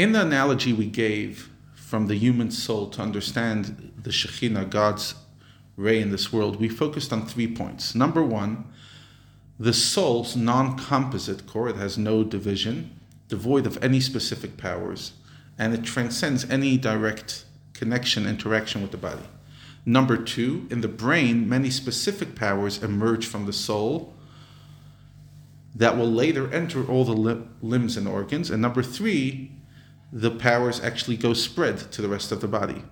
In the analogy we gave from the human soul to understand the Shekhinah, God's ray in this world, we focused on three points. Number one, the soul's non composite core, it has no division, devoid of any specific powers, and it transcends any direct connection, interaction with the body. Number two, in the brain, many specific powers emerge from the soul that will later enter all the limbs and organs. And number three, the powers actually go spread to the rest of the body.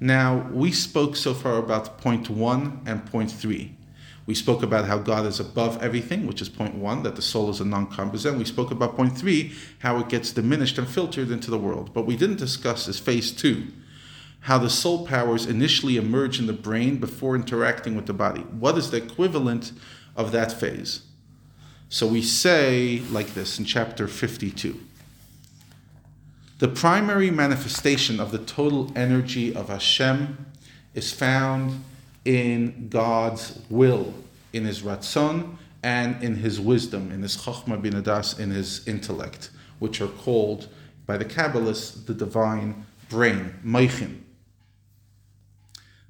Now, we spoke so far about point one and point three. We spoke about how God is above everything, which is point one, that the soul is a non composite. We spoke about point three, how it gets diminished and filtered into the world. But we didn't discuss is phase two, how the soul powers initially emerge in the brain before interacting with the body. What is the equivalent of that phase? So we say like this in chapter 52 The primary manifestation of the total energy of Hashem is found in God's will, in His ratzon, and in His wisdom, in His chokhmah binah daas, in His intellect, which are called by the Kabbalists the divine brain, mochin.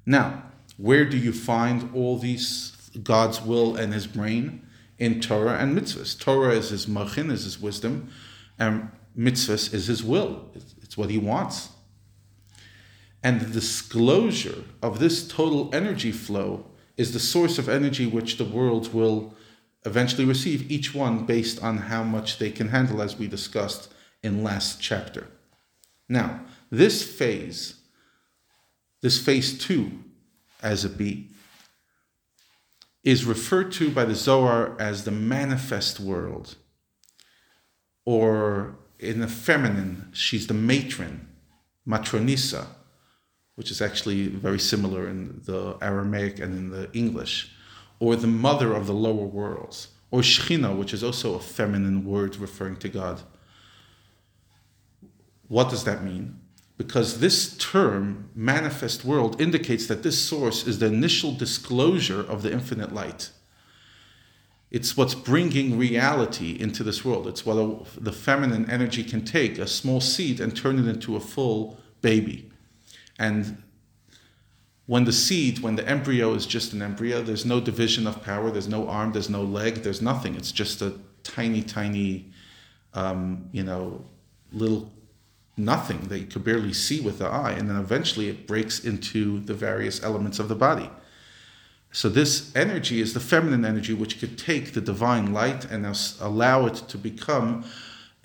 Now, where do you find all these God's will and His brain? in Torah and mitzvahs. Torah is his mochin, is his wisdom, and mitzvahs is his will. It's what he wants. And the disclosure of this total energy flow is the source of energy which the world will eventually receive, each one based on how much they can handle, as we discussed in last chapter. Now, this phase, this phase two, as it be, is referred to by the Zohar as the manifest world. Or in the feminine, she's the matron, matronita, which is actually very similar in the Aramaic and in the English. Or the mother of the lower worlds. Or Shechina, which is also a feminine word referring to God. What does that mean? because this term, manifest world, indicates that this source is the initial disclosure of the infinite light. It's what's bringing reality into this world. It's what a, the feminine energy can take, a small seed, and turn it into a full baby. And when the seed, when the embryo is just an embryo, there's no division of power, there's no arm, there's no leg, there's nothing. It's just a tiny, tiny, um, you know, little nothing that you could barely see with the eye, and then eventually it breaks into the various elements of the body. So this energy is the feminine energy which could take the divine light and allow it to become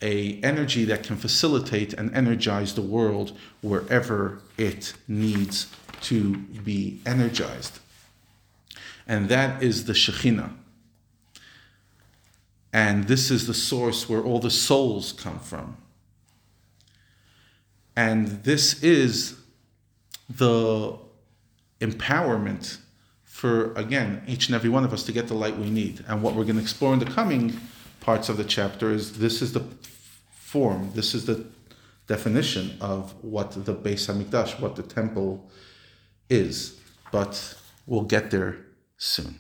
a energy that can facilitate and energize the world wherever it needs to be energized. And that is the Shekhinah. And this is the source where all the souls come from. And this is the empowerment for, again, each and every one of us to get the light we need. And what we're going to explore in the coming parts of the chapter is this is the form, this is the definition of what the Beis Hamikdash, what the temple is. But we'll get there soon.